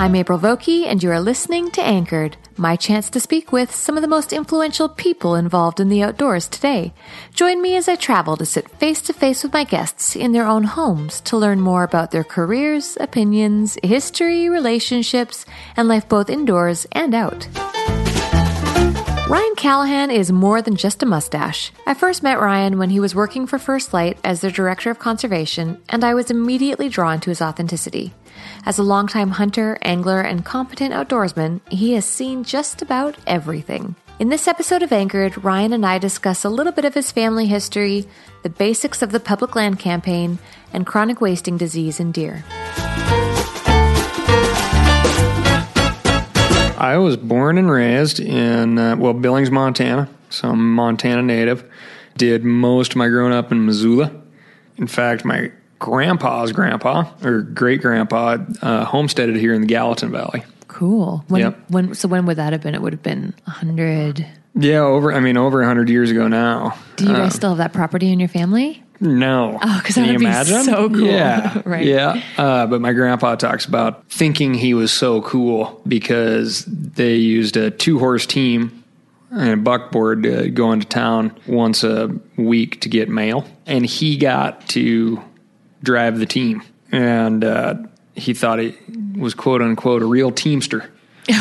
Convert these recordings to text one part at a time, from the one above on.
I'm April Vokey, and you are listening to Anchored, my chance to speak with some of the most influential people involved in the outdoors today. Join me as I travel to sit face to face with my guests in their own homes to learn more about their careers, opinions, history, relationships, and life both indoors and out. Ryan Callahan is more than just a mustache. I first met Ryan when he was working for First Light as their director of conservation, and I was immediately drawn to his authenticity. As a longtime hunter, angler, and competent outdoorsman, he has seen just about everything. In this episode of Anchored, Ryan and I discuss a little bit of his family history, the basics of the public land campaign, and chronic wasting disease in deer. I was born and raised in, uh, well, Billings, Montana. So I'm a Montana native. Did most of my growing up in Missoula. In fact, my grandpa's grandpa or great grandpa uh, homesteaded here in the Gallatin Valley. Cool. When, Yep. when so when would that have been? It would have been a hundred. Yeah, over, I mean, over 100 years ago now. Do you Uh, guys still have that property in your family? No. Oh, 'cause Can that you would be imagine? so cool. Yeah. Right. Yeah. Uh, but my grandpa talks about thinking he was so cool because they used a two horse team and a buckboard to go into town once a week to get mail. And he got to drive the team. And uh, he thought he was quote unquote a real teamster.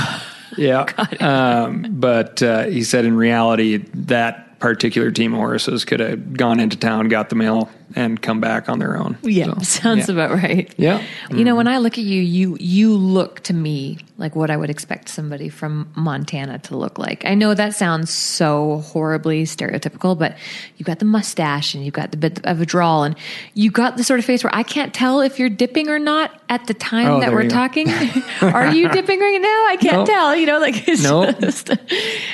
Yeah. Um, but uh, he said in reality, that particular team of horses could have gone into town, got the mail, and come back on their own. Yeah, So, sounds yeah. about right. Yeah. You know, when I look at you, you you look to me like what I would expect somebody from Montana to look like. I know that sounds so horribly stereotypical, but you got the mustache and you've got the bit of a drawl and you got the sort of face where I can't tell if you're dipping or not at the time Oh, that we're talking. Are you dipping right now? I can't Nope. tell. You know, like it's Nope. just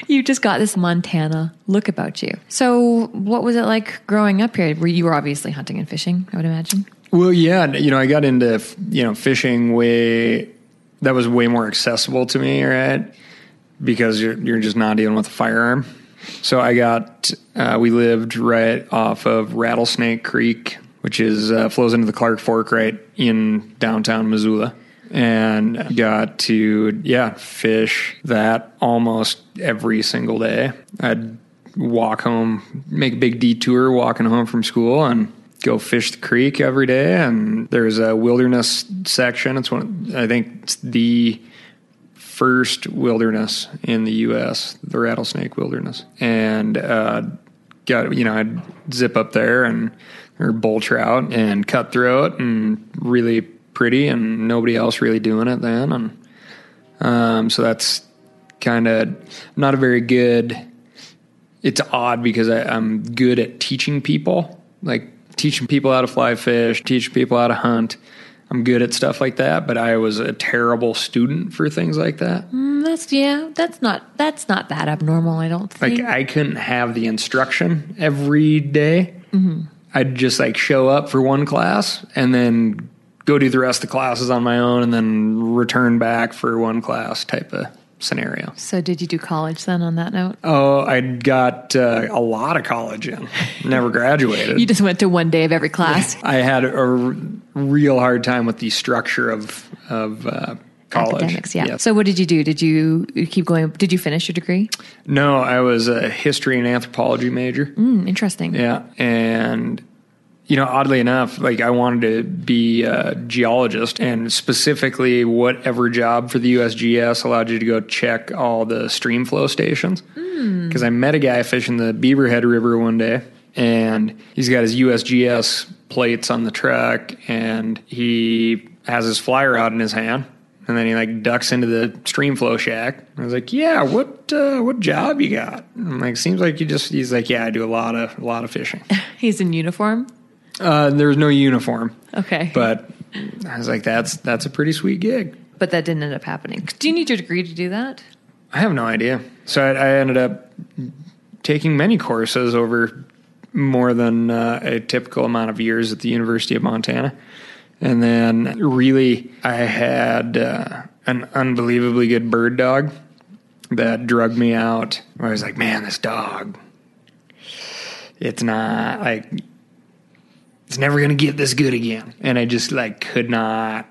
you just got this Montana look about you. So, what was it like growing up here? Where you were obviously hunting and fishing? I would imagine. Well, yeah, you know, I got into you know fishing way that was way more accessible to me, right? Because you're you're just not dealing with a firearm. So I got uh, we lived right off of Rattlesnake Creek, which is uh, flows into the Clark Fork right in downtown Missoula, and got to yeah fish that almost every single day. I'd walk home, make a big detour walking home from school, and go fish the creek every day. And there's a wilderness section. It's one, I think, it's the first wilderness in the U.S., the rattlesnake wilderness, and uh, got you know I'd zip up there and or bull trout and cutthroat and really pretty, and nobody else really doing it then, and um, so that's kind of not a very good. It's odd because I, I'm good at teaching people like teaching people how to fly fish, teaching people how to hunt. I'm good at stuff like that, but I was a terrible student for things like that. Mm, that's yeah. That's not that's not that abnormal. I don't think. Like. I couldn't have the instruction every day. I'd just like show up for one class and then go do the rest of the classes on my own and then return back for one class type of scenario. so did you do college then? On that note, Oh, I got uh, a lot of college in. Never graduated. you just went to one day of every class. I had a r- real hard time with the structure of of uh, college. Academics, yeah. Yes. So what did you do? Did you keep going? Did you finish your degree? no, I was a history and anthropology major. Mm, interesting. Yeah, and you know, oddly enough, like I wanted to be a geologist, and specifically, whatever job for the USGS allowed you to go check all the stream flow stations. Because I met a guy fishing the Beaverhead River one day, and he's got his USGS plates on the truck, and he has his flyer rod in his hand. And then he like ducks into the stream flow shack. I was like, "Yeah, what uh, what job you got?" I'm like, "Seems like you just." He's like, "Yeah, I do a lot of a lot of fishing." He's in uniform. Uh, there was no uniform, Okay, but I was like, "That's that's a pretty sweet gig." but that didn't end up happening. Do you need your degree to do that? I have no idea. So I, I ended up taking many courses over more than uh, a typical amount of years at the University of Montana. And then really, I had uh, an unbelievably good bird dog that drugged me out. I was like, man, this dog, it's not like, it's never going to get this good again. And I just like could not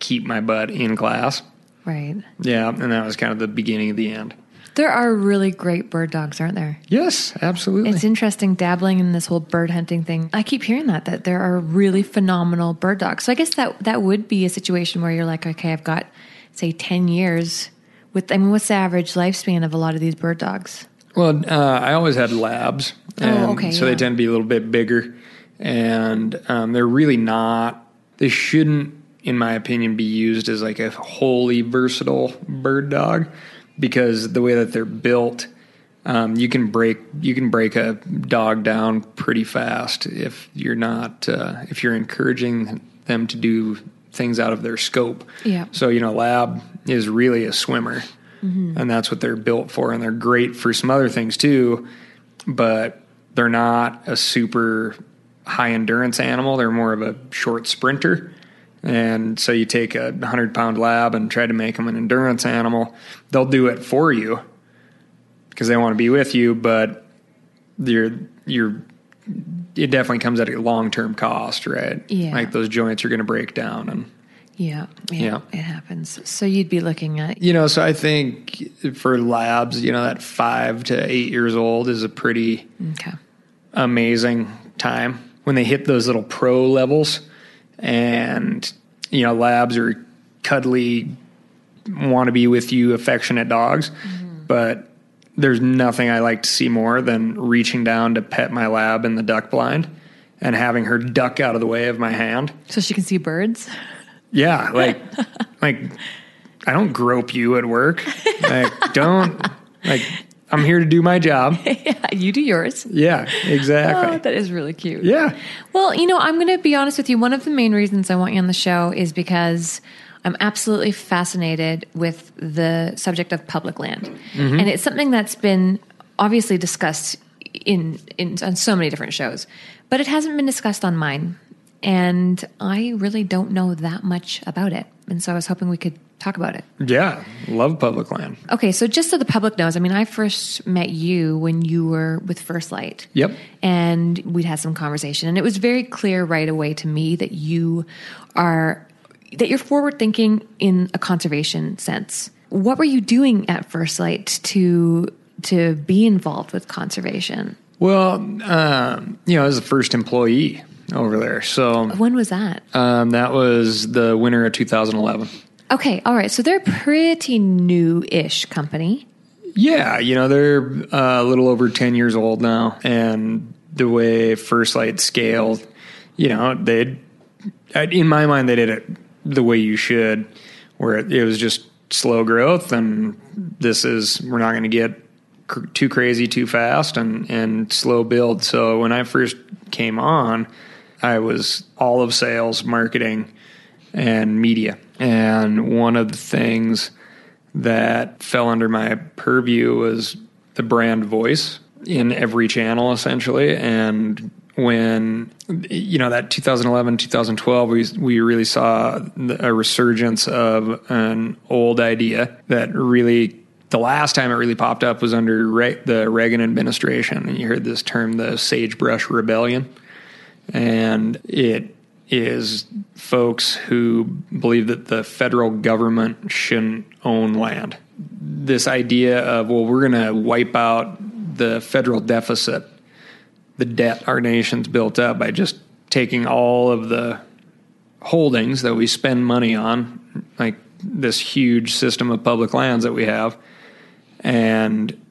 keep my butt in class. Right. Yeah, and that was kind of the beginning of the end. There are really great bird dogs, aren't there? Yes, absolutely. It's interesting dabbling in this whole bird hunting thing. I keep hearing that that there are really phenomenal bird dogs. So I guess that that would be a situation where you're like, okay, I've got say ten years with. I mean, what's the average lifespan of a lot of these bird dogs? well, uh, I always had labs, Oh, okay, so yeah. they tend to be a little bit bigger, and um, they're really not. They shouldn't, in my opinion, be used as like a wholly versatile bird dog because the way that they're built. Um, you can break you can break a dog down pretty fast if you're not uh, if you're encouraging them to do things out of their scope. Yeah. So you know, lab is really a swimmer, and that's what they're built for, and they're great for some other things too, but they're not a super high endurance animal. They're more of a short sprinter. And so you take a 100 pound lab and try to make them an endurance animal. They'll do it for you because they want to be with you, but you're, you're, it definitely comes at a long term cost, right? Yeah. Like those joints are going to break down. And, Yeah, yeah, Yeah. it happens. So you'd be looking at you know, so I think for labs, you know, that five to eight years old is a pretty, okay. amazing time when they hit those little pro levels and you know labs are cuddly want to be with you affectionate dogs. Mm-hmm. But there's nothing i like to see more than reaching down to pet my lab in the duck blind and having her duck out of the way of my hand. So she can see birds. yeah like like i don't grope you at work. Like don't like i'm here to do my job yeah, you do yours. yeah exactly Oh, that is really cute. yeah Well, you know, I'm going to be honest with you. One of the main reasons I want you on the show is because I'm absolutely fascinated with the subject of public land, mm-hmm. and it's something that's been obviously discussed in in on so many different shows, but it hasn't been discussed on mine, and I really don't know that much about it. And so I was hoping we could talk about it. Yeah, love public land. Okay, so just so the public knows, I mean, I first met you when you were with First Light. Yep. And we'd had some conversation, and it was very clear right away to me that you are that you're forward thinking in a conservation sense. What were you doing at First Light to to be involved with conservation? Well, um, you know, I was the first employee over there, so When was that? um, that was the winter of 2011. Okay, all right. So they're a pretty new-ish company. Yeah, you know, they're uh, a little over 10 years old now, and the way First Light scaled, you know, they, in my mind, they did it the way you should, where it, it was just slow growth, and this is we're not going to get cr- too crazy too fast and and slow build. So when I first came on, I was all of sales, marketing, and media. And one of the things that fell under my purview was the brand voice in every channel essentially. And when you know that 2011 2012 we we really saw a resurgence of an old idea that really the last time it really popped up was under Re- the Reagan administration. And you heard this term the sagebrush rebellion. And it is folks who believe that the federal government shouldn't own land this idea of well we're going to wipe out the federal deficit the debt our nation's built up by just taking all of the holdings that we spend money on, like this huge system of public lands that we have, and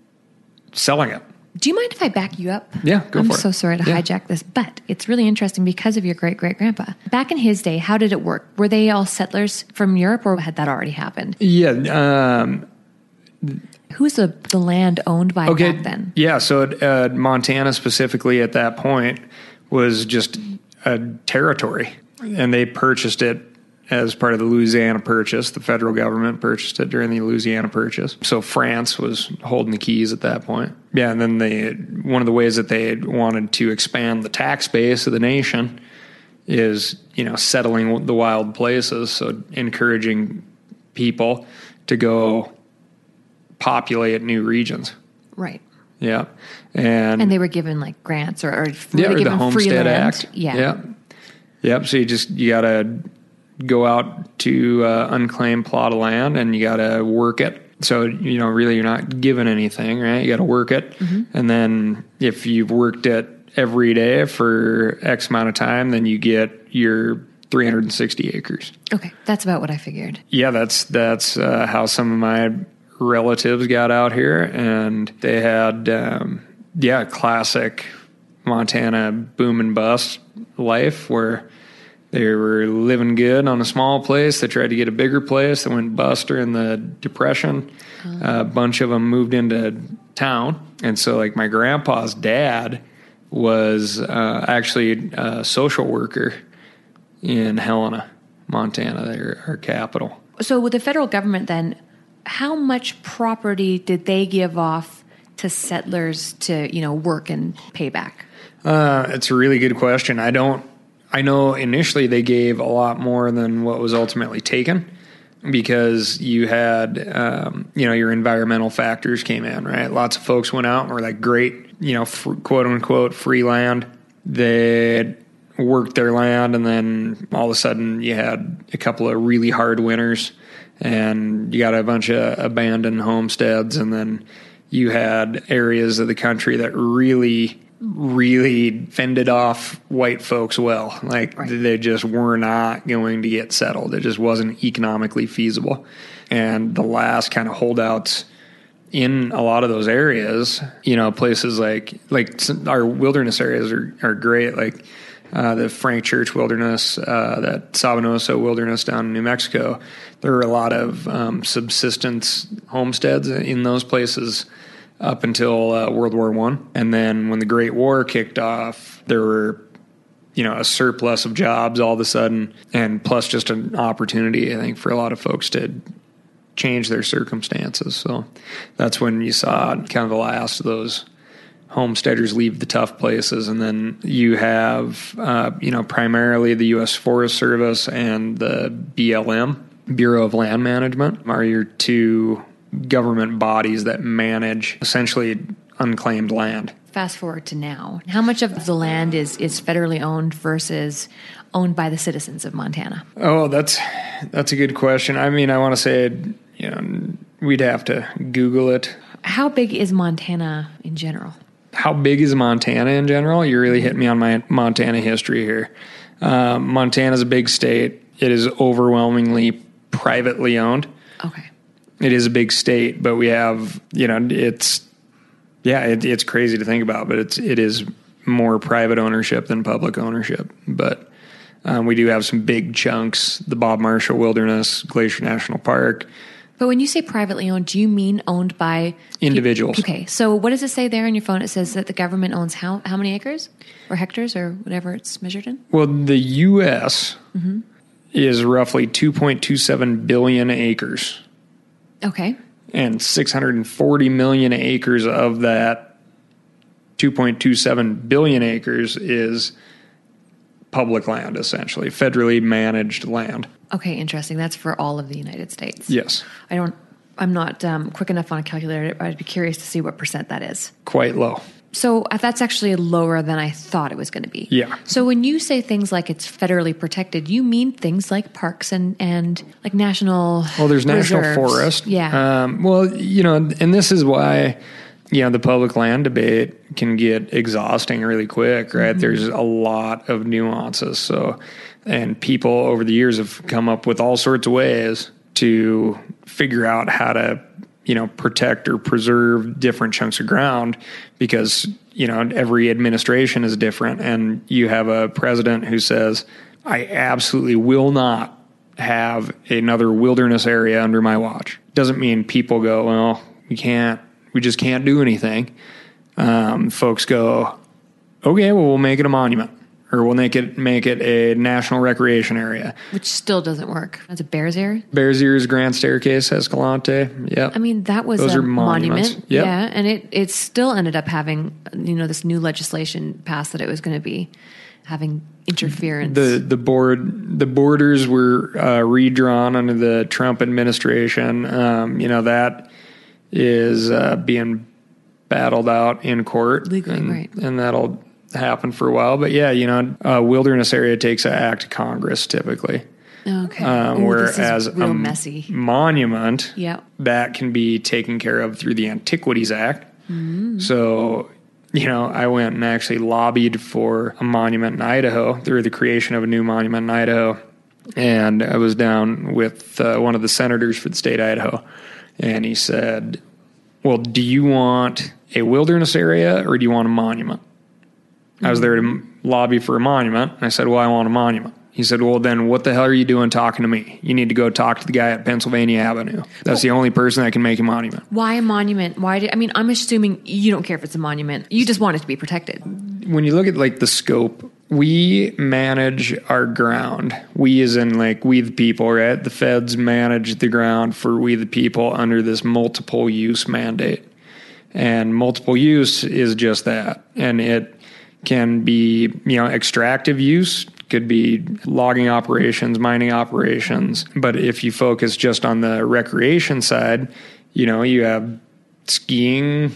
selling it. Do you mind if I back you up? Yeah, go I'm for it. so sorry to Yeah. hijack this, but it's really interesting because of your great great grandpa. Back in his day, how did it work? Were they all settlers from Europe or had that already happened? Yeah. Um, Who's the, the land owned by okay. back then? Yeah. So uh, Montana specifically at that point was just a territory, and they purchased it as part of the Louisiana Purchase. The federal government purchased it during the Louisiana Purchase. So France was holding the keys at that point. Yeah, and then they one of the ways that they wanted to expand the tax base of the nation is you know settling the wild places. So encouraging people to go populate new regions. Right. Yeah, and And they were given like grants or, or yeah, they or the Homestead land? Act. Yeah. Yep. Yep. So you just you gotta go out to uh, unclaimed plot of land and you gotta work it. So you know, really, you're not given anything, right? You got to work it, Mm-hmm. and then if you've worked it every day for X amount of time, then you get your 360 acres. Okay. That's about what I figured. Yeah, that's that's uh, how some of my relatives got out here, and they had um, yeah, classic Montana boom and bust life where they were living good on a small place. They tried to get a bigger place. They went bust during the depression. a bunch of them moved into town, and so like my grandpa's dad was uh, actually a social worker in Helena, Montana, their our capital. So with the federal government then, how much property did they give off to settlers to, you know, work and pay back? Uh, it's a really good question. I don't. I know initially they gave a lot more than what was ultimately taken because you had, um, you know, your environmental factors came in, right? Lots of folks went out and were like, great, you know, quote unquote free land. They worked their land, and then all of a sudden you had a couple of really hard winters, and you got a bunch of abandoned homesteads, and then you had areas of the country that really really fended off white folks well. Like Right. they just were not going to get settled. It just wasn't economically feasible. And the last kind of holdouts in a lot of those areas, you know, places like like our wilderness areas are are great. Like uh, the Frank Church Wilderness, uh, that Sabinoso Wilderness down in New Mexico. There are a lot of um, subsistence homesteads in those places up until uh, World War One, and then when the Great War kicked off, there were you know a surplus of jobs all of a sudden, and plus just an opportunity, I think, for a lot of folks to change their circumstances. So that's when you saw kind of the last of those homesteaders leave the tough places, and then you have uh, you know primarily the U.S. Forest Service and the BLM Bureau of Land Management are your two government bodies that manage essentially unclaimed land. Fast forward to now. How much of the land is, is federally owned versus owned by the citizens of Montana? Oh, that's that's a good question. I mean, I want to say, you know, we'd have to Google it. How big is Montana in general? How big is Montana in general? You really hit me on my Montana history here. Um, Montana's a big state. It is overwhelmingly privately owned. It is a big state, but we have, you know, it's yeah, it, it's crazy to think about, but it's it is more private ownership than public ownership. But um, we do have some big chunks: the Bob Marshall Wilderness, Glacier National Park, But when you say privately owned, do you mean owned by Individuals. Okay, so what does it say there on your phone? It says that the government owns how how many acres or hectares or whatever it's measured in. Well, the U.S. Mm-hmm. is roughly 2.27 billion acres, Okay, and 640 million acres of that 2.27 billion acres is public land, essentially, federally managed land. okay, interesting. That's for all of the United States. Yes, I don't. I'm not um, quick enough on a calculator. I'd be curious to see what percent that is. quite low. So uh, that's actually lower than I thought it was going to be. Yeah. So when you say things like it's federally protected, you mean things like parks and and like national. Well, there's national forest. Yeah. Um, well, you know, and this is why, you know, the public land debate can get exhausting really quick, right? Mm-hmm. There's a lot of nuances. So, and people over the years have come up with all sorts of ways to figure out how to, you know, protect or preserve different chunks of ground because, you know, every administration is different. And you have a president who says, I absolutely will not have another wilderness area under my watch. Doesn't mean people go, well, we can't, we just can't do anything. Um, folks go, okay, well, we'll make it a monument or we'll make it make it a national recreation area. which still doesn't work. That's a Bears Ear. Bears Ears, Grand Staircase, Escalante. Yep. I mean, that was Those a monument. Yep. Yeah, and it it still ended up having you know this new legislation passed that it was going to be having interference. the the board the borders were uh, redrawn under the Trump administration. Um, you know that is uh, being battled out in court Legally, and, right. and that'll happen for a while. But yeah, you know, a wilderness area takes an act of Congress typically. okay. Um, Ooh, whereas a messy. monument, Yep. that can be taken care of through the Antiquities Act. Mm. So, you know, I went and actually lobbied for a monument in Idaho through the creation of a new monument in Idaho. And I was down with uh, one of the senators for the state of Idaho. And he said, Well, do you want a wilderness area or do you want a monument? I was there to lobby for a monument. And I said, Well, I want a monument. He said, Well, then what the hell are you doing talking to me? You need to go talk to the guy at Pennsylvania Avenue. That's the only person that can make a monument. Why a monument? Why did I mean? I'm assuming you don't care if it's a monument. You just want it to be protected. When you look at like the scope, we manage our ground. We, as in like we the people, right? The feds manage the ground for we the people under this multiple use mandate. And multiple use is just that. And it can be, you know, extractive use, could be logging operations, mining operations. But if you focus just on the recreation side, you know, you have skiing,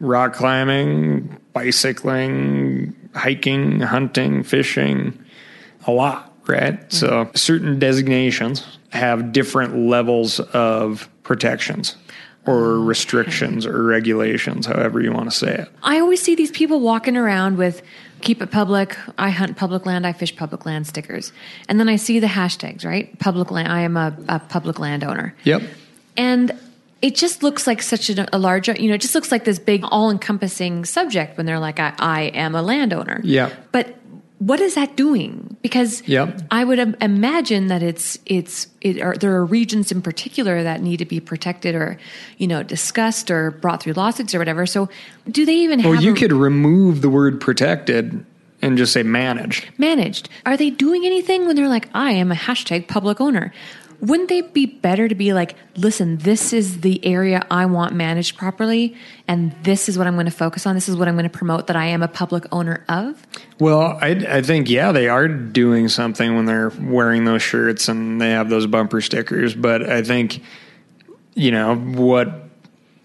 rock climbing, bicycling, hiking, hunting, fishing, a lot, right? Mm-hmm. So certain designations have different levels of protections or oh, restrictions or regulations, however you want to say it. I always see these people walking around with keep it public, I hunt public land, I fish public land stickers. And then I see the hashtags, right? Public land, I am a, a public landowner. Yep. And it just looks like such a, a large, you know, it just looks like this big all encompassing subject when they're like, I, I am a landowner. Yeah. But what is that doing? Because Yep. I would im- imagine that it's it's it are, there are regions in particular that need to be protected or you know discussed or brought through lawsuits or whatever. So do they even Well, have you a- could remove the word protected and just say managed. managed? Are they doing anything when they're like, I am a hashtag public owner? Wouldn't they be better to be like, listen, this is the area I want managed properly, and this is what I'm going to focus on. This is what I'm going to promote that I am a public owner of. Well, I, I think, yeah, they are doing something when they're wearing those shirts and they have those bumper stickers. But I think, you know, what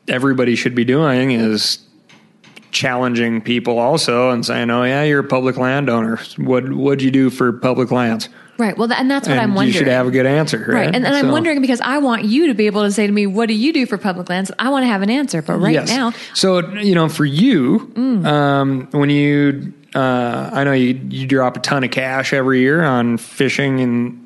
everybody should be doing is challenging people also and saying, oh, yeah, you're a public landowner. What, what'd you do for public lands? Right. Well, and that's what and I'm wondering. you should have a good answer, right? Right. And, and I'm wondering because I want you to be able to say to me, what do you do for public lands? I want to have an answer. But right Yes. now, So you know, for you, Mm. um, when you, uh, I know you you drop a ton of cash every year on fishing and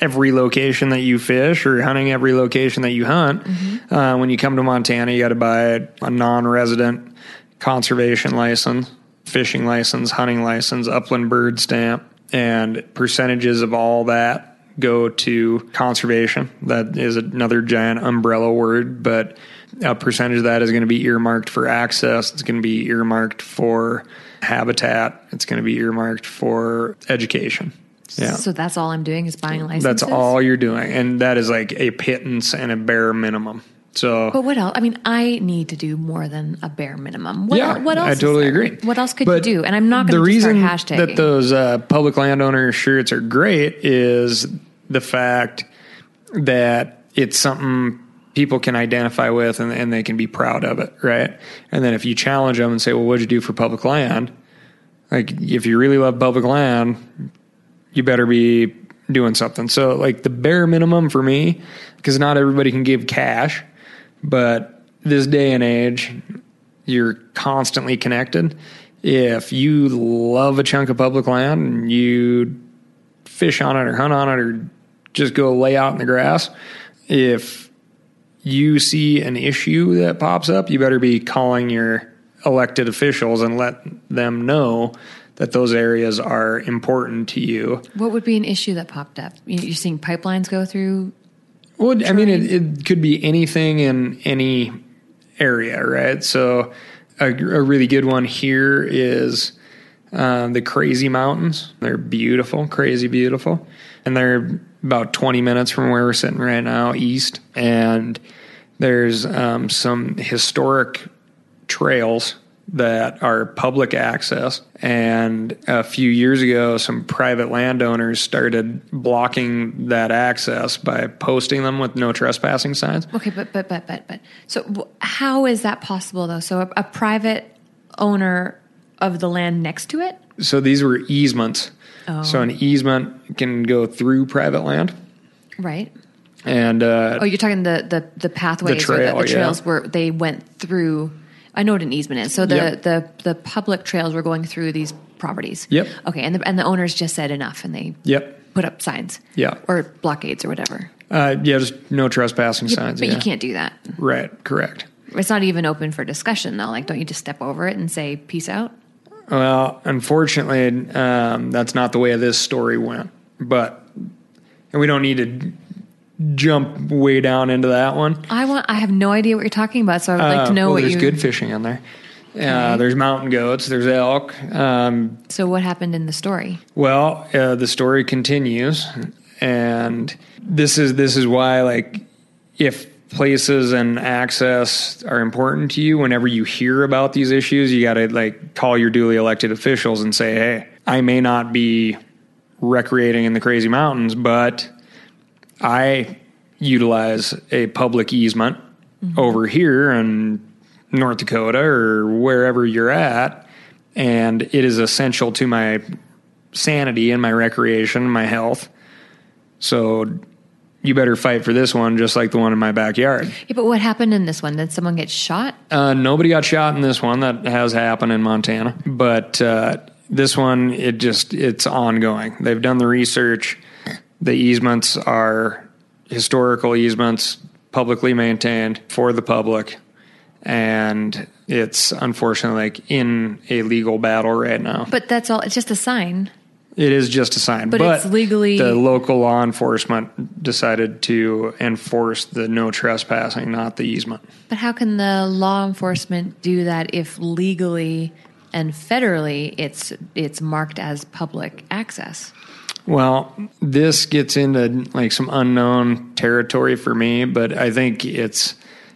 every location that you fish or hunting every location that you hunt. Mm-hmm. Uh, when you come to Montana, you got to buy a non-resident conservation license, fishing license, hunting license, upland bird stamp, and percentages of all that go to conservation. That is another giant umbrella word, but a percentage of that is going to be earmarked for access. It's going to be earmarked for habitat. It's going to be earmarked for education. Yeah. So that's all I'm doing is buying licenses. That's all you're doing. And that is like a pittance and a bare minimum. So But what else? I mean, I need to do more than a bare minimum. What, yeah, what else? I totally agree. What else could But you do? And I'm not the going to start reason that those uh, public landowner shirts are great is the fact that it's something people can identify with and, and they can be proud of it, right? And then if you challenge them and say, "Well, what'd you do for public land?" Like, if you really love public land, you better be doing something. So, like the bare minimum for me, because not everybody can give cash, but this day and age, you're constantly connected. If you love a chunk of public land and you fish on it or hunt on it or just go lay out in the grass, if you see an issue that pops up, you better be calling your elected officials and let them know that those areas are important to you. what would be an issue that popped up? You- You're seeing pipelines go through. Well, I mean, it, it could be anything in any area, right? So, a, a really good one here is um, the Crazy Mountains. They're beautiful, crazy beautiful, and they're about 20 minutes from where we're sitting right now, east. And there's um, some historic trails that are public access. And a few years ago, some private landowners started blocking that access by posting them with no trespassing signs. Okay, but but but but but. So how is that possible though? So a, a private owner of the land next to it. So these were easements. Oh. So an easement can go through private land. Right. And uh, Oh, you're talking the the the pathways or trail, the, the yeah. trails where they went through. I know what an easement is. So the Yep. the the public trails were going through these properties. Yep. Okay, and the and the owners just said enough, and they yep. put up signs. Yeah. Or blockades or whatever. Uh, yeah, just no trespassing Yeah, signs. but yeah. you can't do that. Right, correct. It's not even open for discussion though. Like, don't you just step over it and say peace out? Well, unfortunately, um, that's not the way this story went. But, and we don't need to jump way down into that one. I want. I have no idea what you're talking about, so I would like to Uh, know well, what there's you. good fishing in there. Uh, there's mountain goats. There's elk. Um, So what happened in the story? Well, uh, the story continues, and this is this is why like if places and access are important to you, whenever you hear about these issues, you got to like call your duly elected officials and say, "Hey, I may not be recreating in the crazy mountains, but I utilize a public easement over here in North Dakota or wherever you're at, and it is essential to my sanity and my recreation, my health. So you better fight for this one just like the one in my backyard. Yeah, but what happened in this one? Did someone get shot? Uh, nobody got shot in this one. That has happened in Montana, but uh, this one it just it's ongoing. They've done the research. The easements are historical easements, publicly maintained for the public, and it's unfortunately like in a legal battle right now. But that's all. It's just a sign. It is just a sign, But it's legally- the local law enforcement decided to enforce the no trespassing, not the easement. But how can the law enforcement do that if legally and federally it's it's marked as public access? Well, this gets into like some unknown territory for me, but I think it's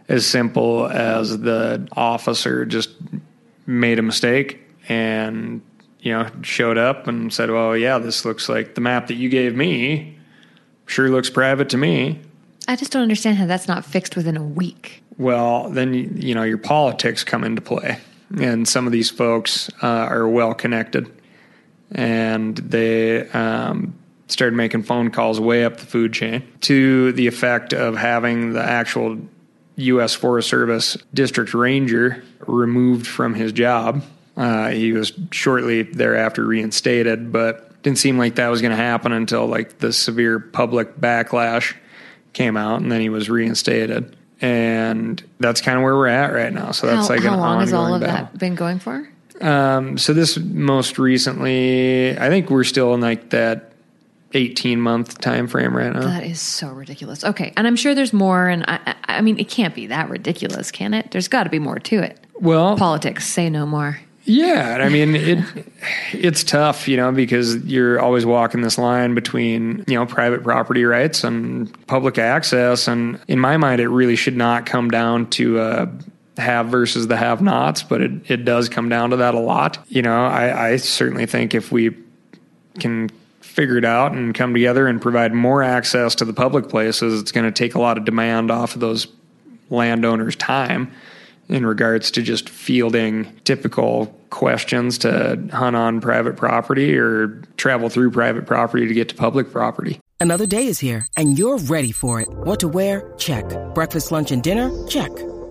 as simple as the officer just made a mistake and you know showed up and said, "Well, yeah, this looks like the map that you gave me. Sure looks private to me." I just don't understand how that's not fixed within a week. Well, then you, know your politics come into play, and some of these folks uh, are well connected, and they um, started making phone calls way up the food chain to the effect of having the actual U.S. Forest Service district ranger removed from his job. Uh, he was shortly thereafter reinstated, but didn't seem like that was going to happen until like the severe public backlash came out, and then he was reinstated. And that's kind of where we're at right now. So that's how like how long has all of battle. that been going for? Um, so this most recently, I think we're still in like that 18 month time frame right now. That is so ridiculous. Okay, and I'm sure there's more. And I, I I mean, it can't be that ridiculous, can it? There's got to be more to it. Well, Politics, say no more. Yeah, I mean it. It's tough, you know, because you're always walking this line between you know private property rights and public access, and in my mind, it really should not come down to uh, have versus the have-nots, but it it does come down to that a lot. You know, I, I certainly think if we can figure it out and come together and provide more access to the public places, it's going to take a lot of demand off of those landowners' time in regards to just fielding typical questions to hunt on private property or travel through private property to get to public property. Another day is here, and you're ready for it. What to wear? Check. Breakfast, lunch, and dinner? Check.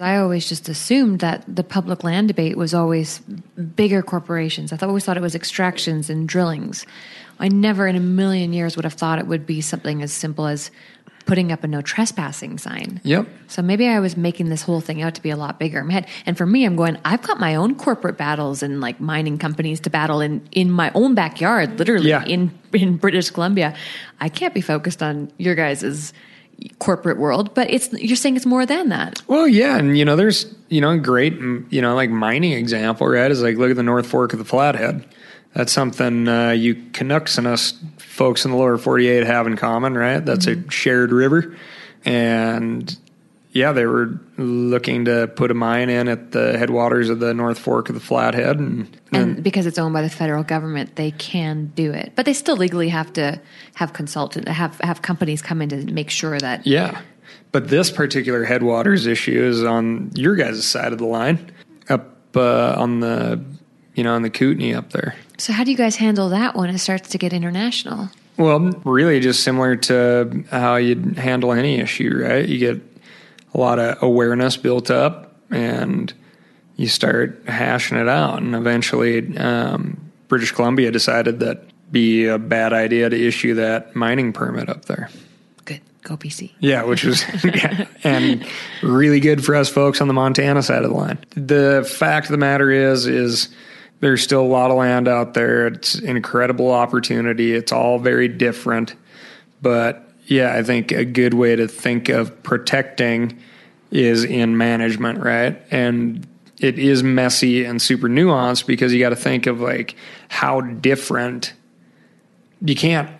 I always just assumed that the public land debate was always bigger corporations. I always thought it was extractions and drillings. I never in a million years would have thought it would be something as simple as putting up a no trespassing sign. Yep. So maybe I was making this whole thing out to be a lot bigger. in my head. And for me, I'm going, I've got my own corporate battles and like mining companies to battle in, in my own backyard, literally Yeah. in, in British Columbia. I can't be focused on your guys' corporate world, but it's, you're saying it's more than that. Well, yeah, and you know, there's you know, a great you know, like mining example, right? Is like look at the North Fork of the Flathead. That's something uh, you Canucks and us folks in the lower 48 have in common, right? That's a shared river, and yeah, they were looking to put a mine in at the headwaters of the North Fork of the Flathead, and, And because it's owned by the federal government, they can do it, but they still legally have to have consultant, have have companies come in to make sure that Yeah. But this particular headwaters issue is on your guys' side of the line, up uh, on the, you know, on the Kootenai up there. So how do you guys handle that when it starts to get international? Well, really just similar to how you'd handle any issue, right? You get a lot of awareness built up and you start hashing it out. And eventually, um, British Columbia decided that be a bad idea to issue that mining permit up there. Good, go BC. Yeah, which was yeah, and really good for us folks on the Montana side of the line. The fact of the matter is, is there's still a lot of land out there. It's an incredible opportunity. It's all very different, but yeah, I think a good way to think of protecting is in management, right? And it is messy and super nuanced because you got to think of like how different you can't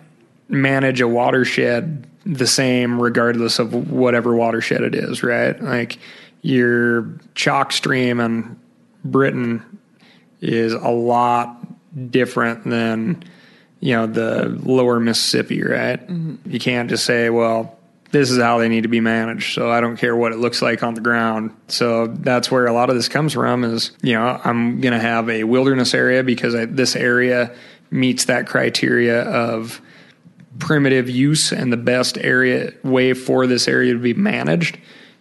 manage a watershed the same regardless of whatever watershed it is, right? Like your chalk stream in Britain is a lot different than you know the lower Mississippi, right? Mm-hmm. You can't just say, well, this is how they need to be managed. So I don't care what it looks like on the ground. So that's where a lot of this comes from is, you know, I'm going to have a wilderness area because I, this area meets that criteria of primitive use and the best area way for this area to be managed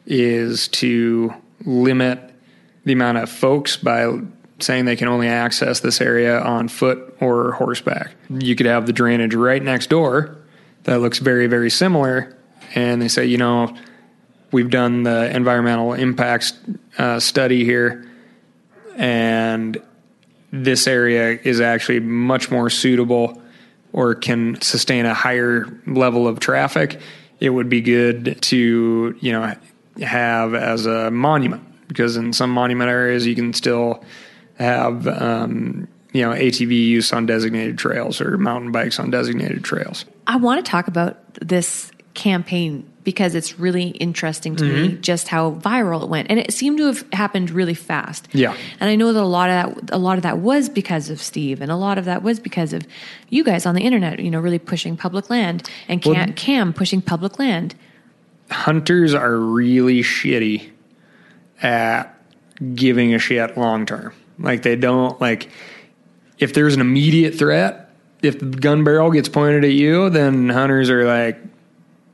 is to limit the amount of folks by saying they can only access this area on foot or horseback. You could have the drainage right next door that looks very very similar and they say, you know, we've done the environmental impacts uh, study here and this area is actually much more suitable or can sustain a higher level of traffic, it would be good to, you know, have as a monument because in some monument areas you can still have, um, you know, ATV use on designated trails or mountain bikes on designated trails. I want to talk about this campaign because it's really interesting to me Mm-hmm. just how viral it went, and it seemed to have happened really fast. Yeah. and I know that a lot of that a lot of that was because of Steve, and a lot of that was because of you guys on the internet. You know, really pushing public land, and Cam, Well- Cam pushing public land. hunters are really shitty at giving a shit long term. Like they don't like if there's an immediate threat, if the gun barrel gets pointed at you, then hunters are like,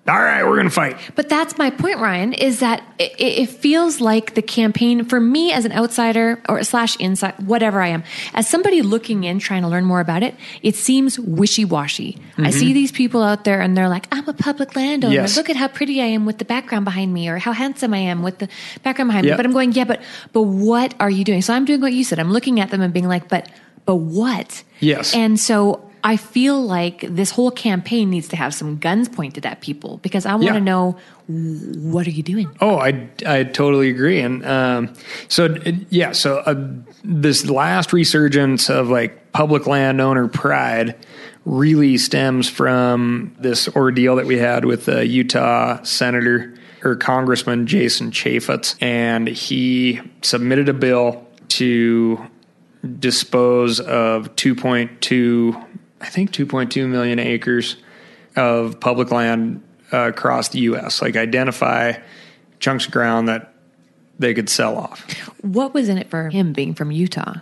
"All right, we're gonna fight." But that's my point, Ryan, is that it, it feels like the campaign for me as an outsider or slash inside, whatever I am, as somebody looking in, trying to learn more about it, it seems wishy washy. I see mm-hmm. these people out there and they're like, I'm a public landowner. Yes. Look at how pretty I am with the background behind me or how handsome I am with the background behind Yep. me. But I'm going, yeah, but, but what are you doing? So I'm doing what you said. I'm looking at them and being like, but, but what? Yes. And so I feel like this whole campaign needs to have some guns pointed at people because I want to Yeah. know what are you doing? Oh, I, I totally agree. And um, so, uh, yeah, so uh, this last resurgence of like public landowner pride really stems from this ordeal that we had with the Utah senator or Congressman Jason Chaffetz. And he submitted a bill to dispose of 2.2, I think 2.2 million acres of public land uh, across the U.S. Like identify chunks of ground that they could sell off. What was in it for him being from Utah?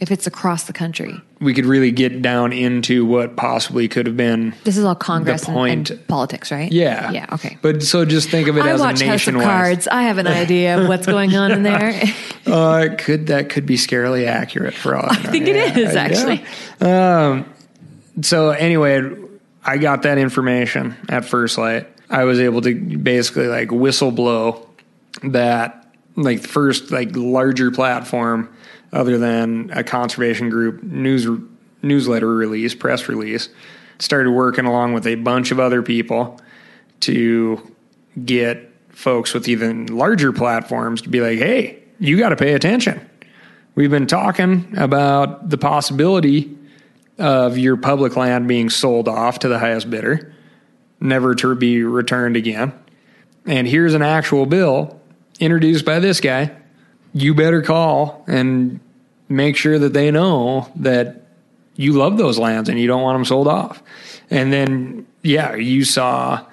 If it's across the country, We could really get down into what possibly could have been. this is all Congress and, point- and politics, right? Yeah, yeah, okay. But so just think of it I as watch a House of. Cards. I have an idea of what's going on in there. Uh, could that could be scarily accurate for all I, know. think it is, actually. Um, so anyway, I got that information at First Lite. I was able to basically like whistle blow that like first like larger platform other than a conservation group news newsletter release, press release. Started working along with a bunch of other people to get folks with even larger platforms to be like, hey, you got to pay attention. We've been talking about the possibility of your public land being sold off to the highest bidder, never to be returned again. And here's an actual bill introduced by this guy. You better call and make sure that they know that you love those lands and you don't want them sold off. And then, yeah, you saw,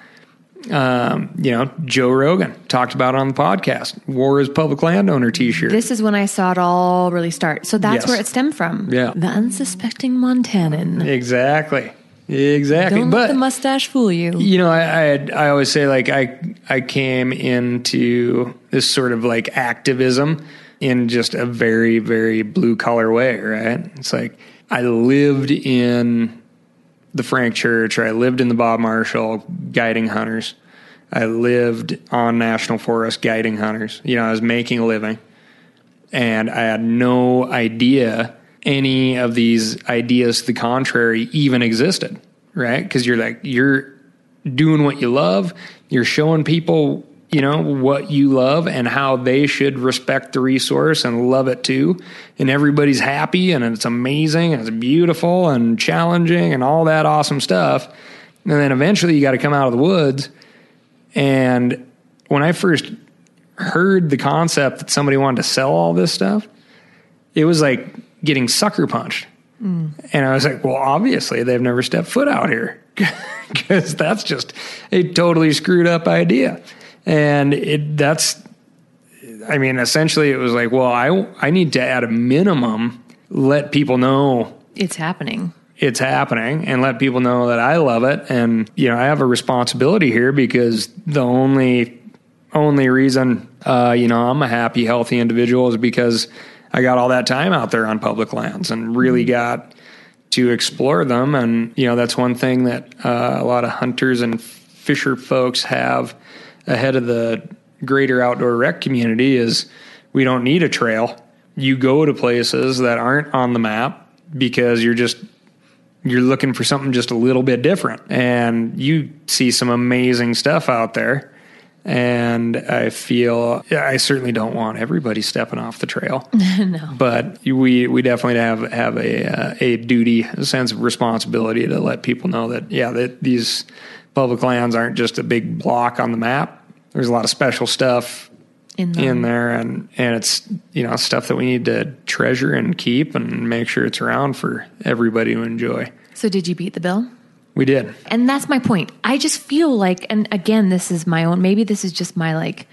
um, you know, Joe Rogan talked about it on the podcast. War is public landowner T-shirt. this is when I saw it all really start. So that's Yes. where it stemmed from. Yeah. The unsuspecting Montanan. exactly, exactly. Don't but let the mustache fool you. you know, I, I I always say like I I came into this sort of like activism in just a very very blue collar way, right? It's like I lived in the Frank Church, or I lived in the Bob Marshall guiding hunters. I lived on National Forest guiding hunters. You know, I was making a living and I had no idea any of these ideas to the contrary even existed, right? Because you're like, you're doing what you love, you're showing people, you know, what you love and how they should respect the resource and love it too. And everybody's happy and it's amazing and it's beautiful and challenging and all that awesome stuff. And then eventually you got to come out of the woods. And when I first heard the concept that somebody wanted to sell all this stuff, it was like getting sucker punched. Mm. And I was like, well, obviously they've never stepped foot out here because that's just a totally screwed up idea. And it, that's, I mean, essentially it was like, well, I, I need to at a minimum let people know It's happening. it's happening and let people know that I love it. And, you know, I have a responsibility here because the only, only reason, uh, you know, I'm a happy, healthy individual is because I got all that time out there on public lands and really got to explore them. And, you know, that's one thing that uh, a lot of hunters and fisher folks have ahead of the greater outdoor rec community is we don't need a trail. You go to places that aren't on the map because you're just you're looking for something just a little bit different and you see some amazing stuff out there and i feel i certainly don't want everybody stepping off the trail no. but we we definitely have have a uh, a duty a sense of responsibility to let people know that yeah that these public lands aren't just a big block on the map. There's a lot of special stuff In them. in there, and and it's you know stuff that we need to treasure and keep and make sure it's around for everybody to enjoy. So did you beat the bill? We did. And that's my point. I just feel like, and again, this is my own, maybe this is just my like,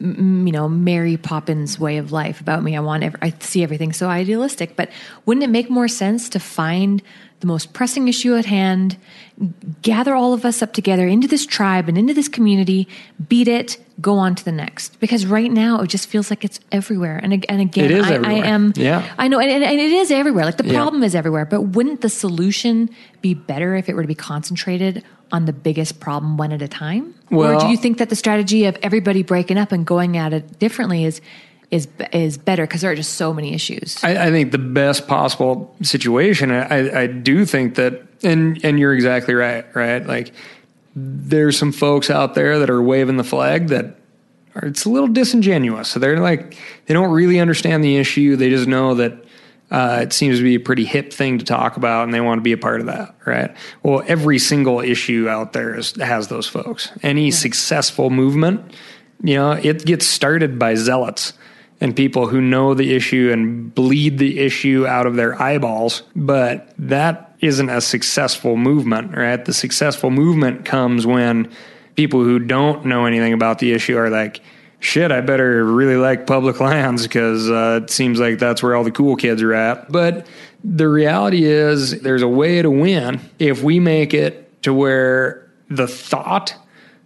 you know, Mary Poppins way of life about me. I want, I see everything so idealistic, but wouldn't it make more sense to find the most pressing issue at hand, gather all of us up together into this tribe and into this community, beat it, go on to the next? Because right now it just feels like it's everywhere. And, and again, It is I, I am, Yeah. I know, and, and and it is everywhere. Like the Yeah. problem is everywhere, but wouldn't the solution be better if it were to be concentrated on the biggest problem one at a time? or Well- do you think that the strategy of everybody breaking up and going at it differently is is is better because there are just so many issues? I, I think the best possible situation. I, I do think that, and and you're exactly right. Right, like there's some folks out there that are waving the flag that are it's a little disingenuous. So they're like they don't really understand the issue. They just know that. Uh, it seems to be a pretty hip thing to talk about, and they want to be a part of that, right? Well, every single issue out there is, has those folks. Any successful movement, you know, it gets started by zealots and people who know the issue and bleed the issue out of their eyeballs. But that isn't a successful movement, right? The successful movement comes when people who don't know anything about the issue are like, shit, I better really like public lands because uh, it seems like that's where all the cool kids are at. But the reality is, there's a way to win if we make it to where the thought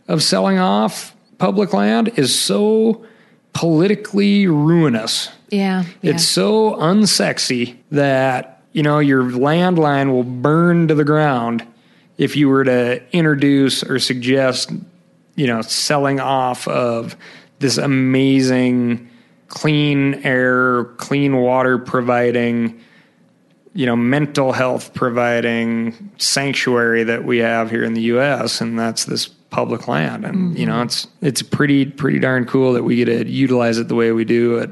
of selling off public land is so politically ruinous. yeah, yeah. It's so unsexy that, you know, your landline will burn to the ground if you were to introduce or suggest, you know, selling off of this amazing clean air, clean water providing, you know, mental health providing sanctuary that we have here in the US and that's this public land and you know mm-hmm. it's it's pretty pretty darn cool that we get to utilize it the way we do at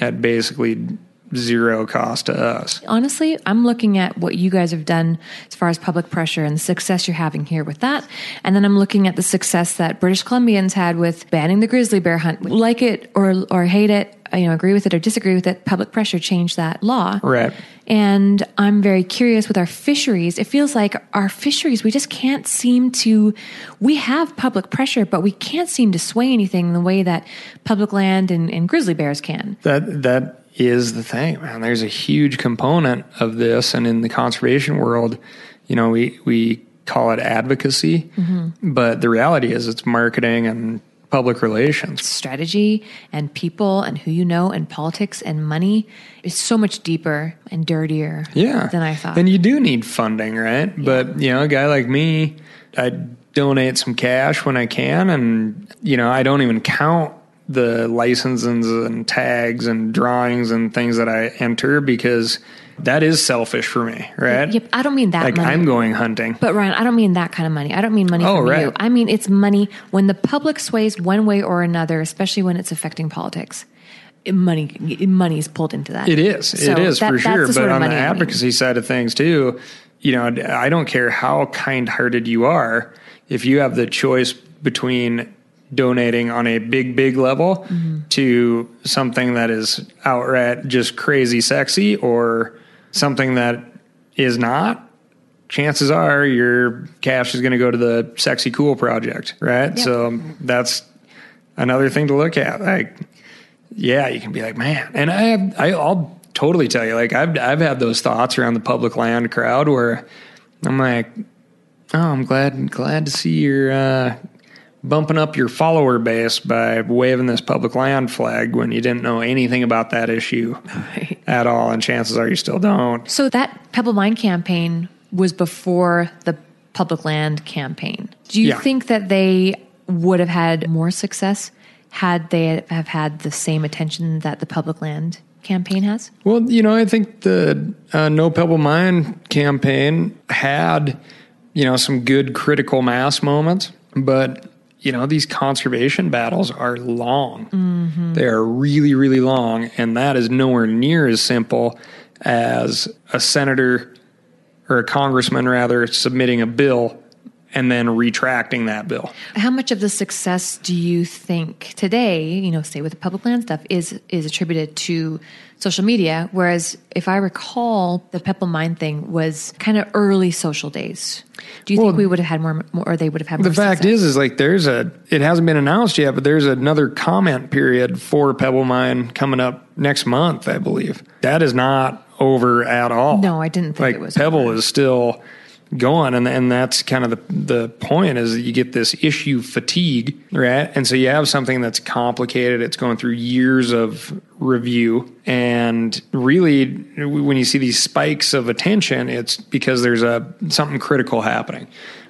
at basically zero cost to us. honestly, I'm looking at what you guys have done as far as public pressure and the success you're having here with that. And then I'm looking at the success that British Columbians had with banning the grizzly bear hunt. Like it or or hate it, you know, agree with it or disagree with it, public pressure changed that law. Right. And I'm very curious with our fisheries. It feels like our fisheries, we just can't seem to, we have public pressure, but we can't seem to sway anything the way that public land and, and grizzly bears can. That that is the thing, man. There's a huge component of this, and in the conservation world, you know, we we call it advocacy, mm-hmm. but the reality is it's marketing and public relations. strategy and people and who you know and politics and money is so much deeper and dirtier Yeah, than I thought. And you do need funding, right? But you know, a guy like me, I donate some cash when I can, and you know, I don't even count the licenses and tags and drawings and things that I enter because that is selfish for me, right? Yep, I don't mean that Like money. I'm going hunting. But Ryan, I don't mean that kind of money. I don't mean money Oh, from right. you. I mean it's money when the public sways one way or another, especially when it's affecting politics. Money, money is pulled into that. It is. So it is that- for sure. But on the money I mean. advocacy side of things too, you know, I don't care how kind-hearted you are. If you have the choice between donating on a big, big level Mm-hmm. to something that is outright just crazy sexy or something that is not, chances are your cash is going to go to the sexy cool project, right? Yeah. So that's another thing to look at. Like, yeah, you can be like, man, and I have, I, I'll totally tell you, like, I've, I've had those thoughts around the public land crowd where I'm like, oh, I'm glad, glad to see you're uh, bumping up your follower base by waving this public land flag when you didn't know anything about that issue at all, and chances are you still don't. So that Pebble Mine campaign was before the public land campaign. Do you Yeah. think that they would have had more success had they have had the same attention that the public land campaign has? Well, you know, I think the uh, No Pebble Mine campaign had, you know, some good critical mass moments, but you know, these conservation battles are long. Mm-hmm. They are really, really long, and that is nowhere near as simple as a senator or a congressman, rather, submitting a bill and then retracting that bill. How much of the success do you think today, you know, say with the public land stuff, is is attributed to social media? Whereas if I recall, the Pebble Mine thing was kind of early social days. Do you Well, think we would have had more, more or they would have had more The fact success? is, is like there's a. It hasn't been announced yet, but there's another comment period for Pebble Mine coming up next month, I believe. That is not over at all. No, I didn't think like it was Pebble over. is still going, and and that's kind of the the point is that you get this issue fatigue, right? And so you have something that's complicated. It's going through years of review, and really, when you see these spikes of attention, it's because there's a something critical happening.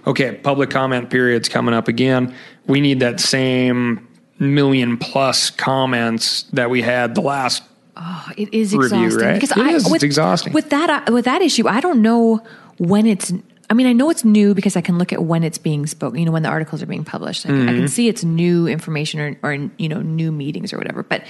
Okay, public comment period's coming up again. We need that same million plus comments that we had the last Oh, It is review, exhausting right? because It I is. It's with, exhausting. with that with that issue. I don't know when it's. I mean, I know it's new because I can look at when it's being spoken. You know, when the articles are being published, I, can- Mm-hmm. can see it's new information or, or you know new meetings or whatever. But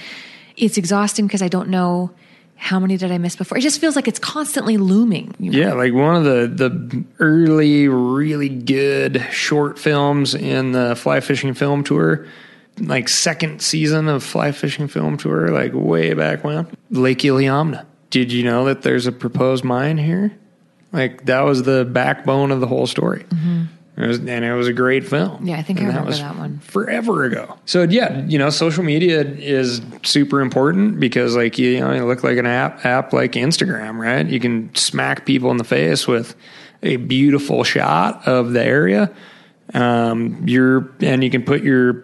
it's exhausting because I don't know how many did I miss before. It just feels like it's constantly looming. you know? Yeah, like one of the the early really good short films in the fly fishing film tour, like second season of fly fishing film tour, like way back when. Lake Iliamna. Did you know that there's a proposed mine here? Like that was the backbone of the whole story. It was, and it was a great film. Mm-hmm. Yeah, I think I And remember was that one. forever ago. So yeah, you know, social media is super important because like you, you know, you look like an app app like Instagram, right? You can smack people in the face with a beautiful shot of the area. Um, you're and you can put your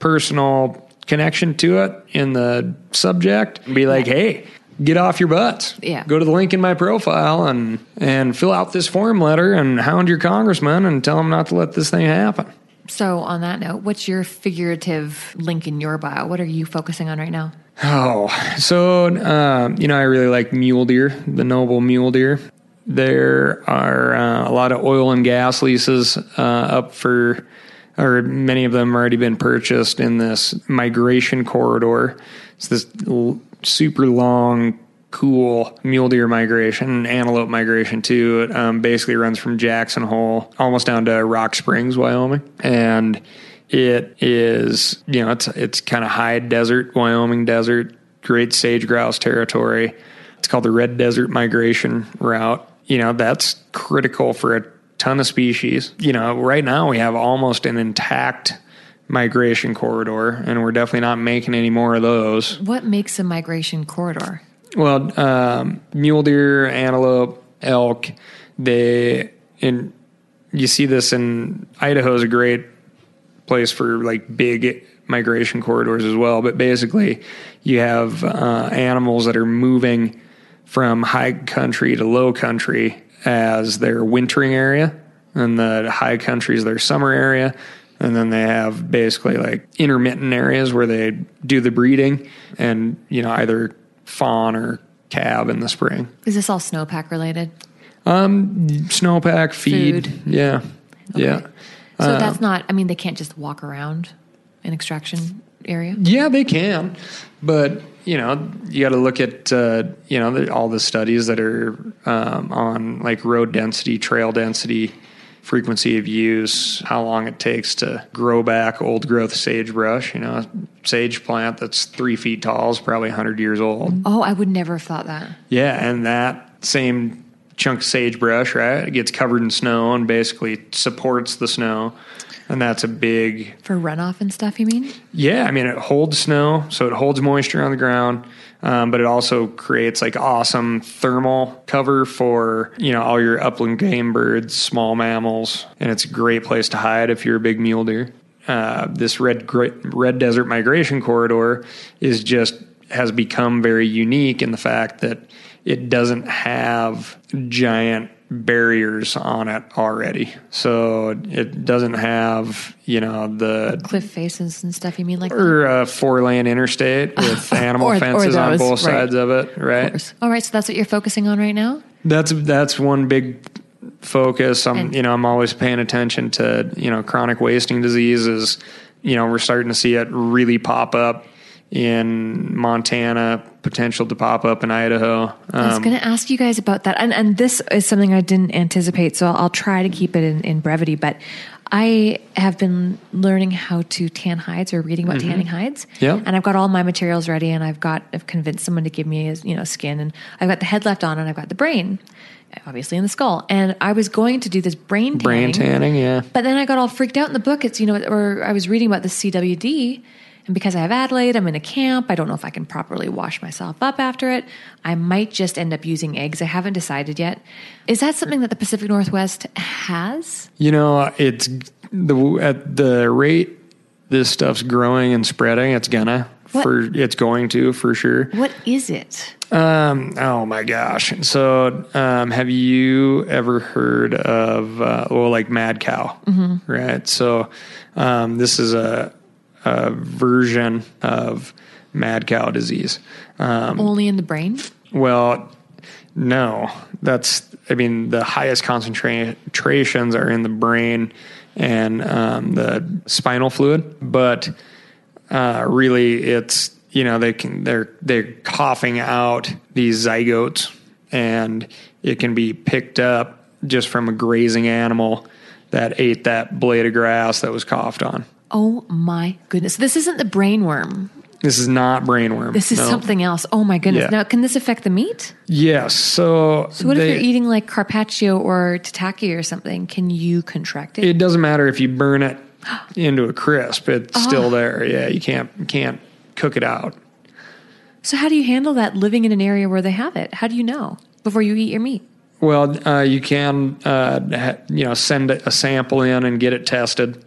personal connection to it in the subject and be like, hey, get off your butts. Yeah. Go to the link in my profile and and fill out this form letter and hound your congressman and tell him not to let this thing happen. So on that note, what's your figurative link in your bio? What are you focusing on right now? Oh, so um, you know, I really like mule deer, the noble mule deer. There are uh, a lot of oil and gas leases uh, up for, or many of them already been purchased in this migration corridor. It's this l- super long, cool mule deer migration, antelope migration too. It um, basically runs from Jackson Hole almost down to Rock Springs, Wyoming, and it is you know it's it's kind of high desert, Wyoming desert, great sage grouse territory. It's called the Red Desert Migration Route. You know that's critical for a ton of species. You know, right now we have almost an intact migration corridor, and we're definitely not making any more of those. What makes a migration corridor? Well, um, mule deer, antelope, elk, they and you see this in Idaho is a great place for like big migration corridors as well. But basically, you have uh, animals that are moving from high country to low country as their wintering area, and the high country is their summer area. And then they have basically like intermittent areas where they do the breeding and, you know, either fawn or calve in the spring. Is this all snowpack related? Um, snowpack, feed. Food. Yeah. Yeah. So that's not. I mean, they can't just walk around an extraction area. Yeah, they can, but you know, you got to look at uh, you know the, all the studies that are um, on like road density, trail density, frequency of use, how long it takes to grow back old growth sagebrush. You know, a sage plant that's three feet tall is probably hundred years old. Oh, I would never have thought that. Yeah, and that same chunk of sagebrush, right, it gets covered in snow and basically supports the snow. And that's a big For runoff and stuff, you mean? yeah, I mean, it holds snow, so it holds moisture on the ground, um, but it also creates like awesome thermal cover for you know all your upland game birds, small mammals, and it's a great place to hide if you're a big mule deer. Uh, this red red desert migration corridor is just has become very unique in the fact that it doesn't have giant barriers on it already. So it doesn't have, you know, the Cliff faces and stuff, you mean like or a four lane interstate with animal Or- or fences on both right. sides of it, right? Of. All right, so that's what you're focusing on right now? That's that's one big focus. I'm And- you know I'm always paying attention to you know chronic wasting diseases. You know we're starting to see it really pop up in Montana, potential to pop up in Idaho. I was Um, going to ask you guys about that, and and this is something I didn't anticipate, so I'll try to keep it in, in brevity. But I have been learning how to tan hides or reading about tanning hides. Mm-hmm. Yeah. and I've got all my materials ready, and I've got I've convinced someone to give me his, you know skin, and I've got the head left on, and I've got the brain, obviously in the skull. And I was going to do this brain brain tanning, yeah. but then I got all freaked out in the book. It's, you know, or I was reading about the CWD. And because I have Adelaide, I'm in a camp. I don't know if I can properly wash myself up after it. I might just end up using eggs. I haven't decided yet. Is that something that the Pacific Northwest has? You know, it's the at the rate this stuff's growing and spreading. It's gonna What? for it's going to for sure. What is it? Um, oh my gosh! So, um, have you ever heard of uh, well, like mad cow? Mm-hmm. Right. So, um, this is a, a version of mad cow disease. Um, Only in the brain? well, no, that's, I mean, the highest concentrations are in the brain and um, the spinal fluid, but uh, really it's, you know, they can, they're, they're coughing out these zygotes and it can be picked up just from a grazing animal that ate that blade of grass that was coughed on. Oh my goodness. This isn't the brain worm. This is not brainworm. This is no. something else. Oh my goodness. Yeah. Now, can this affect the meat? Yes. So, So, what they- if you're eating like carpaccio or tataki or something? Can you contract it? It doesn't matter if you burn it into a crisp; it's Ah. still there. Yeah, you can't you can't cook it out. so, how do you handle that living in an area where they have it? How do you know before you eat your meat? Well, uh, you can uh, ha- you know send a sample in and get it tested,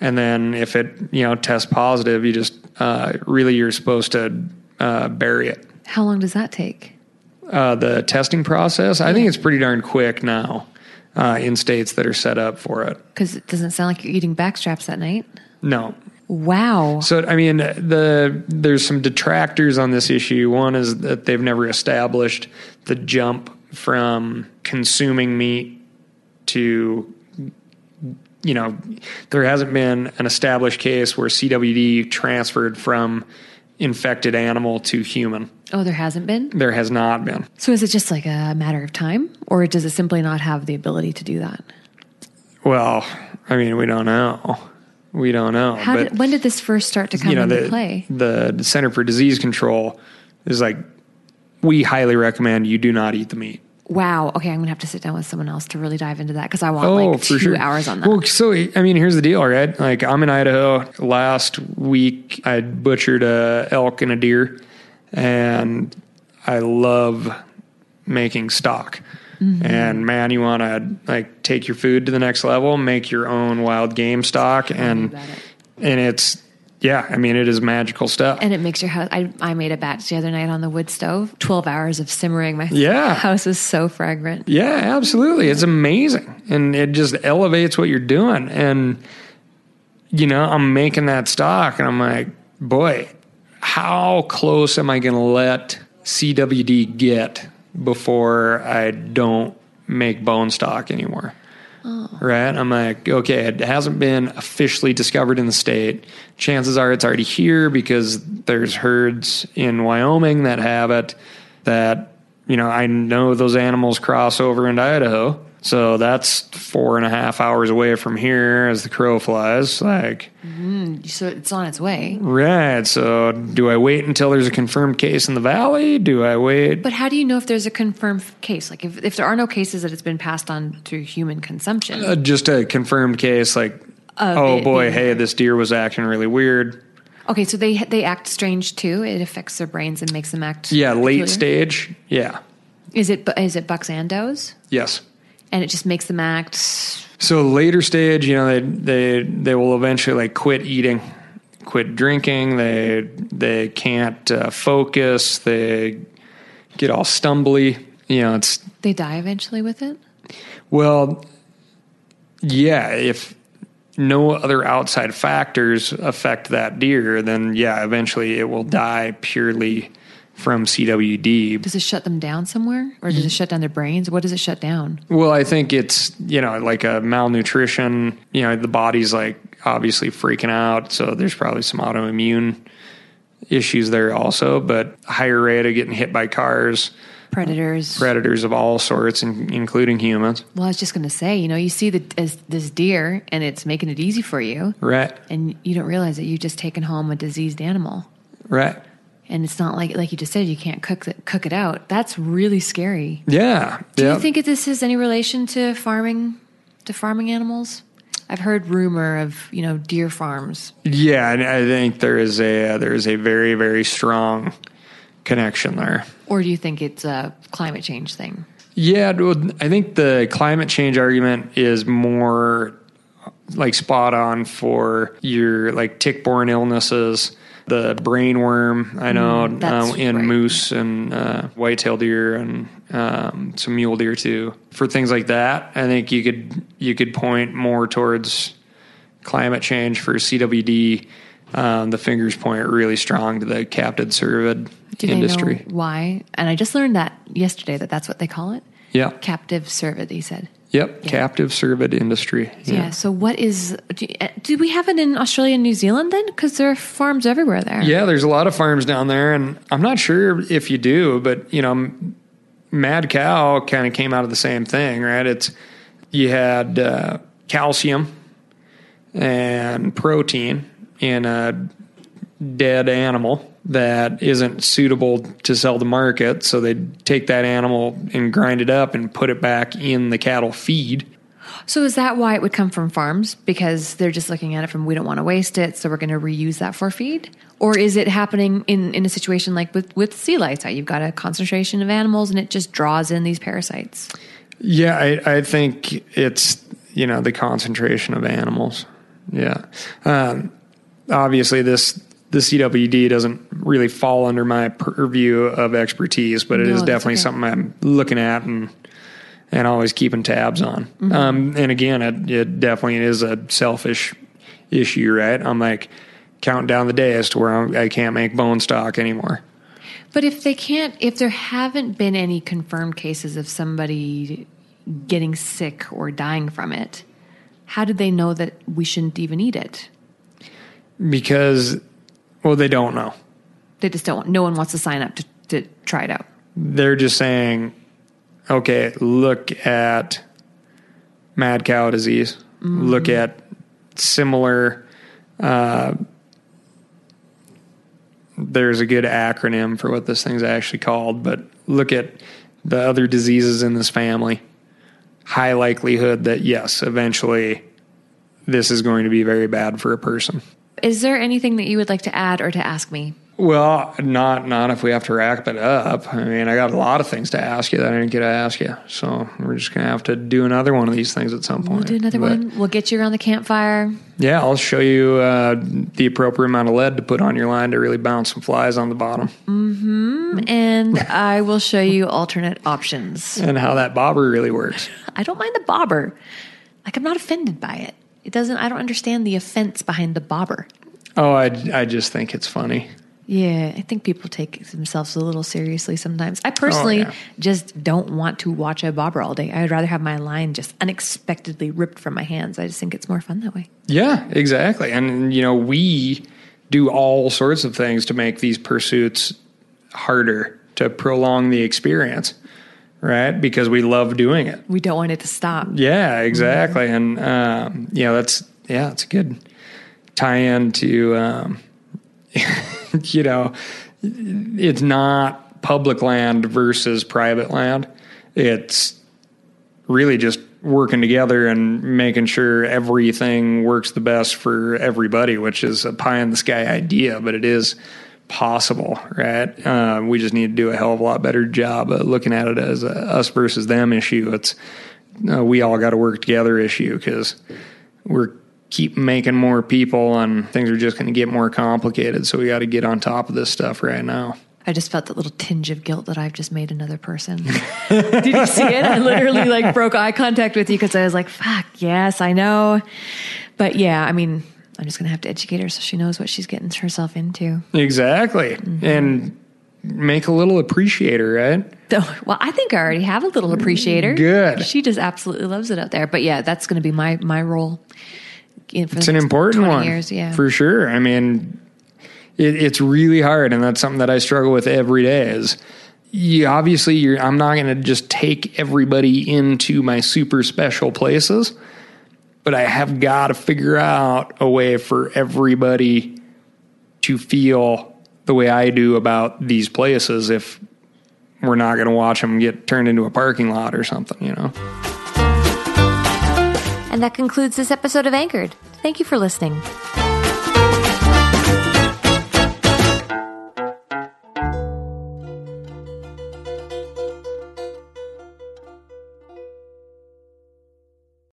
and then if it you know tests positive, you just uh, really you're supposed to uh, bury it. How long does that take? Uh, the testing process, I think it's pretty darn quick now uh, in states that are set up for it. Because it doesn't sound like you're eating backstraps that night. No, Wow. So I mean, the there's some detractors on this issue. One is that they've never established the jump from consuming meat to you know, there hasn't been an established case where CWD transferred from infected animal to human. Oh, there hasn't been? There has not been. So is it just like a matter of time? Or does it simply not have the ability to do that? Well, I mean, we don't know. We don't know. How but did, when did this first start to come you know into the, play? the Center for Disease Control is like we highly recommend you do not eat the meat. Wow. Okay, I'm going to have to sit down with someone else to really dive into that because I want Oh, like two sure. hours on that. Well, so I mean, here's the deal, right? Like I'm in Idaho. Last week, I butchered a elk and a deer, and I love making stock. Mm-hmm. And man, you want to like take your food to the next level, make your own wild game stock, and and it's yeah, I mean, it is magical stuff. and it makes your house. I, I made a batch the other night on the wood stove. Twelve hours of simmering. My Yeah. house is so fragrant. Yeah, absolutely. It's amazing. And it just elevates what you're doing. And, you know, I'm making that stock and I'm like, boy, how close am I going to let CWD get before I don't make bone stock anymore? Oh. Right? I'm like, okay, it hasn't been officially discovered in the state. Chances are it's already here because there's herds in Wyoming that have it that, you know, I know those animals cross over into Idaho. So that's four and a half hours away from here as the crow flies. Like, So it's on its way. right. So do I wait until there's a confirmed case in the valley? Do I wait? But how do you know if there's a confirmed case? Like if, if there are no cases that it's been passed on through human consumption. Uh, just a confirmed case, like, Of oh it boy, being- hey, this deer was acting really weird. okay, so they they act strange too. It affects their brains and makes them act. Yeah, late peculiar? stage. Yeah. Is it is it bucks and does? Yes. And it just makes them act. So later stage, you know, they they they will eventually like quit eating, quit drinking. They they can't uh, focus. They get all stumbly. You know, it's They die eventually with it. well, yeah. If no other outside factors affect that deer, then yeah, eventually it will die purely from CWD. Does it shut them down somewhere, or does it shut down their brains? What does it shut down? Well, I think it's, you know, like a malnutrition, you know, the body's like obviously freaking out. So there's probably some autoimmune issues there also, but higher rate of getting hit by cars, Predators. predators of all sorts, in, including humans. well, I was just going to say, you know, you see the, as, this deer and it's making it easy for you, Right, and you don't realize that you've just taken home a diseased animal. right. And it's not like, like you just said, you can't cook it, cook it out. That's really scary. Yeah. Do yeah. you think this has any relation to farming, to farming animals? I've heard rumor of you know deer farms. Yeah, and I think there is a uh, there is a very very strong connection there. Or do you think it's a climate change thing? Yeah, I think the climate change argument is more like spot on for your like tick-borne illnesses, the brain worm. I know Mm, that's um, in right. moose and uh, white-tailed deer and um, some mule deer too. For things like that, I think you could you could point more towards climate change for CWD. Um, the fingers point really strong to the captive cervid Do industry. know why? And I just learned that yesterday that that's what they call it. Yeah. Captive cervid. He said. Yep, captive cervid industry. Yeah. So what is? Do, uh, do we have it in Australia and New Zealand then? Because there are farms everywhere there. Yeah, there's a lot of farms down there, and I'm not sure if you do, but you know, Mad Cow kind of came out of the same thing, right? It's you had uh, calcium and protein in a dead animal that isn't suitable to sell to market, so they take that animal and grind it up and put it back in the cattle feed. So is that why it would come from farms? Because they're just looking at it from we don't want to waste it, so we're going to reuse that for feed? Or is it happening in, in a situation like with, with sea lice? You've got a concentration of animals and it just draws in these parasites? Yeah, I, I think it's you know the concentration of animals. Yeah, um, obviously this the CWD doesn't really fall under my purview of expertise, but it No, is definitely okay. something I'm looking at and and always keeping tabs on. Mm-hmm. Um, and again, it, it definitely is a selfish issue, right? I'm like counting down the days to where I'm, I can't make bone stock anymore. But if they can't, if there haven't been any confirmed cases of somebody getting sick or dying from it, how did they know that we shouldn't even eat it? because well they don't know. They just don't. No one wants to sign up to, to try it out. they're just saying okay look at mad cow disease. Look at similar uh, there's a good acronym for what this thing's actually called but look at the other diseases in this family. High likelihood that yes eventually this is going to be very bad for a person Is there anything that you would like to add or to ask me? Well, not not if we have to wrap it up. I mean, I got a lot of things to ask you that I didn't get to ask you, so we're just gonna have to do another one of these things at some point. We'll do another But, one. We'll get you around the campfire. Yeah, I'll show you uh, the appropriate amount of lead to put on your line to really bounce some flies on the bottom, Mm-hmm. and I will show you alternate options. and how that bobber really works. I don't mind the bobber. Like I'm not offended by it. It doesn't. I don't understand the offense behind the bobber. Oh, I I just think it's funny. Yeah, I think people take themselves a little seriously sometimes. I personally oh, yeah. just don't want to watch a bobber all day. I'd rather have my line just unexpectedly ripped from my hands. I just think it's more fun that way. Yeah, exactly. And you know, we do all sorts of things to make these pursuits harder to prolong the experience, right? Because we love doing it. We don't want it to stop. Yeah, exactly. And um, you know, that's yeah, that's a good tie-in to um, you know, it's not public land versus private land. It's really just working together and making sure everything works the best for everybody, which is a pie in the sky idea, but it is possible, right? Uh, we just need to do a hell of a lot better job of looking at it as a us versus them issue. It's uh, we all got to work together issue because we're keep making more people and things are just going to get more complicated. So we got to get on top of this stuff right now. I just felt that little tinge of guilt that I've just made another person. Did you see it? I literally like broke eye contact with you because I was like, fuck, yes, I know. But yeah, I mean, I'm just going to have to educate her so she knows what she's getting herself into. Exactly. Mm-hmm. And make a little appreciator, right? Well, I think I already have a little appreciator. Good. She just absolutely loves it out there. But yeah, that's going to be my, my role. It's an important one. Years, yeah. For sure. I mean, it, it's really hard, and that's something that I struggle with every day. Is you, obviously you're, I'm not going to just take everybody into my super special places, but I have got to figure out a way for everybody to feel the way I do about these places if we're not going to watch them get turned into a parking lot or something, you know. And that concludes this episode of Anchored. Thank you for listening.